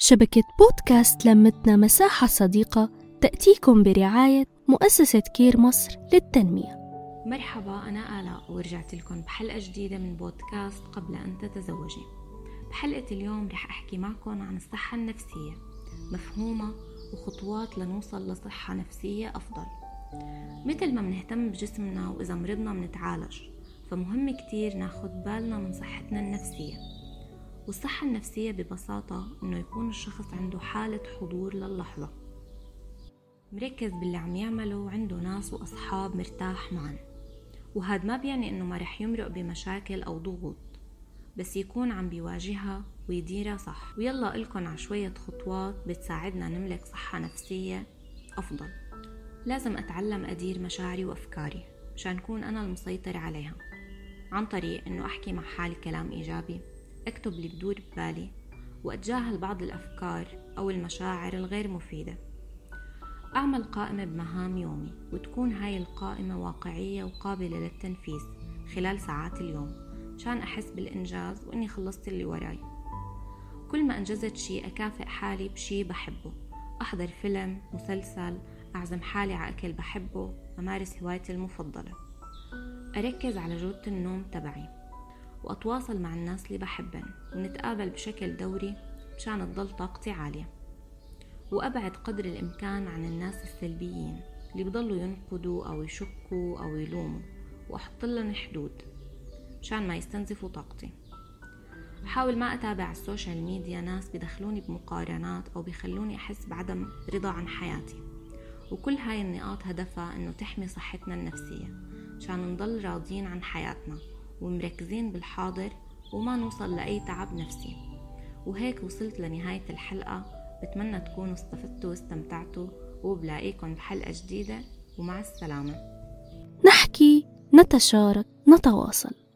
شبكة بودكاست لمتنا مساحة صديقة تأتيكم برعاية مؤسسة كير مصر للتنمية. مرحبا أنا آلاء ورجعت لكم بحلقة جديدة من بودكاست قبل أن تتزوجي. بحلقة اليوم رح أحكي معكم عن الصحة النفسية مفهومة وخطوات لنوصل لصحة نفسية أفضل. مثل ما بنهتم بجسمنا وإذا مرضنا منتعالج فمهم كتير ناخد بالنا من صحتنا النفسية. والصحة النفسية ببساطة إنه يكون الشخص عنده حالة حضور للحظة. مركز باللي عم يعمله وعنده ناس وأصحاب مرتاح معا. وهذا ما بيعني إنه ما رح يمرق بمشاكل أو ضغوط بس يكون عم بيواجهها ويديرها صح. ويلا إلكن على شوية خطوات بتساعدنا نملك صحة نفسية أفضل. لازم أتعلم أدير مشاعري وأفكاري مشان أكون أنا المسيطر عليها. عن طريق إنه أحكي مع حالي كلام إيجابي. أكتب اللي بدور ببالي وأتجاهل بعض الأفكار أو المشاعر الغير مفيدة. أعمل قائمة بمهام يومي وتكون هاي القائمة واقعية وقابلة للتنفيذ خلال ساعات اليوم مشان أحس بالإنجاز وإني خلصت اللي وراي. كل ما أنجزت شي أكافئ حالي بشي بحبه أحضر فيلم مسلسل أعزم حالي على أكل بحبه أمارس هوايتي المفضلة. أركز على جودة النوم تبعي. وأتواصل مع الناس اللي بحبن ونتقابل بشكل دوري مشان تضل طاقتي عالية. وأبعد قدر الإمكان عن الناس السلبيين اللي بضلوا ينقدوا أو يشكوا أو يلوموا وأحط لهم حدود مشان ما يستنزفوا طاقتي. حاول ما أتابع على ال social media ناس بدخلوني بمقارنات أو بيخلوني أحس بعدم رضا عن حياتي. وكل هاي النقاط هدفها إنه تحمي صحتنا النفسية مشان نضل راضيين عن حياتنا. ومركزين بالحاضر وما نوصل لأي تعب نفسي. وهيك وصلت لنهاية الحلقة. بتمنى تكونوا استفدتوا واستمتعتوا وبلاقيكم بحلقة جديدة ومع السلامة. نحكي نتشارك نتواصل.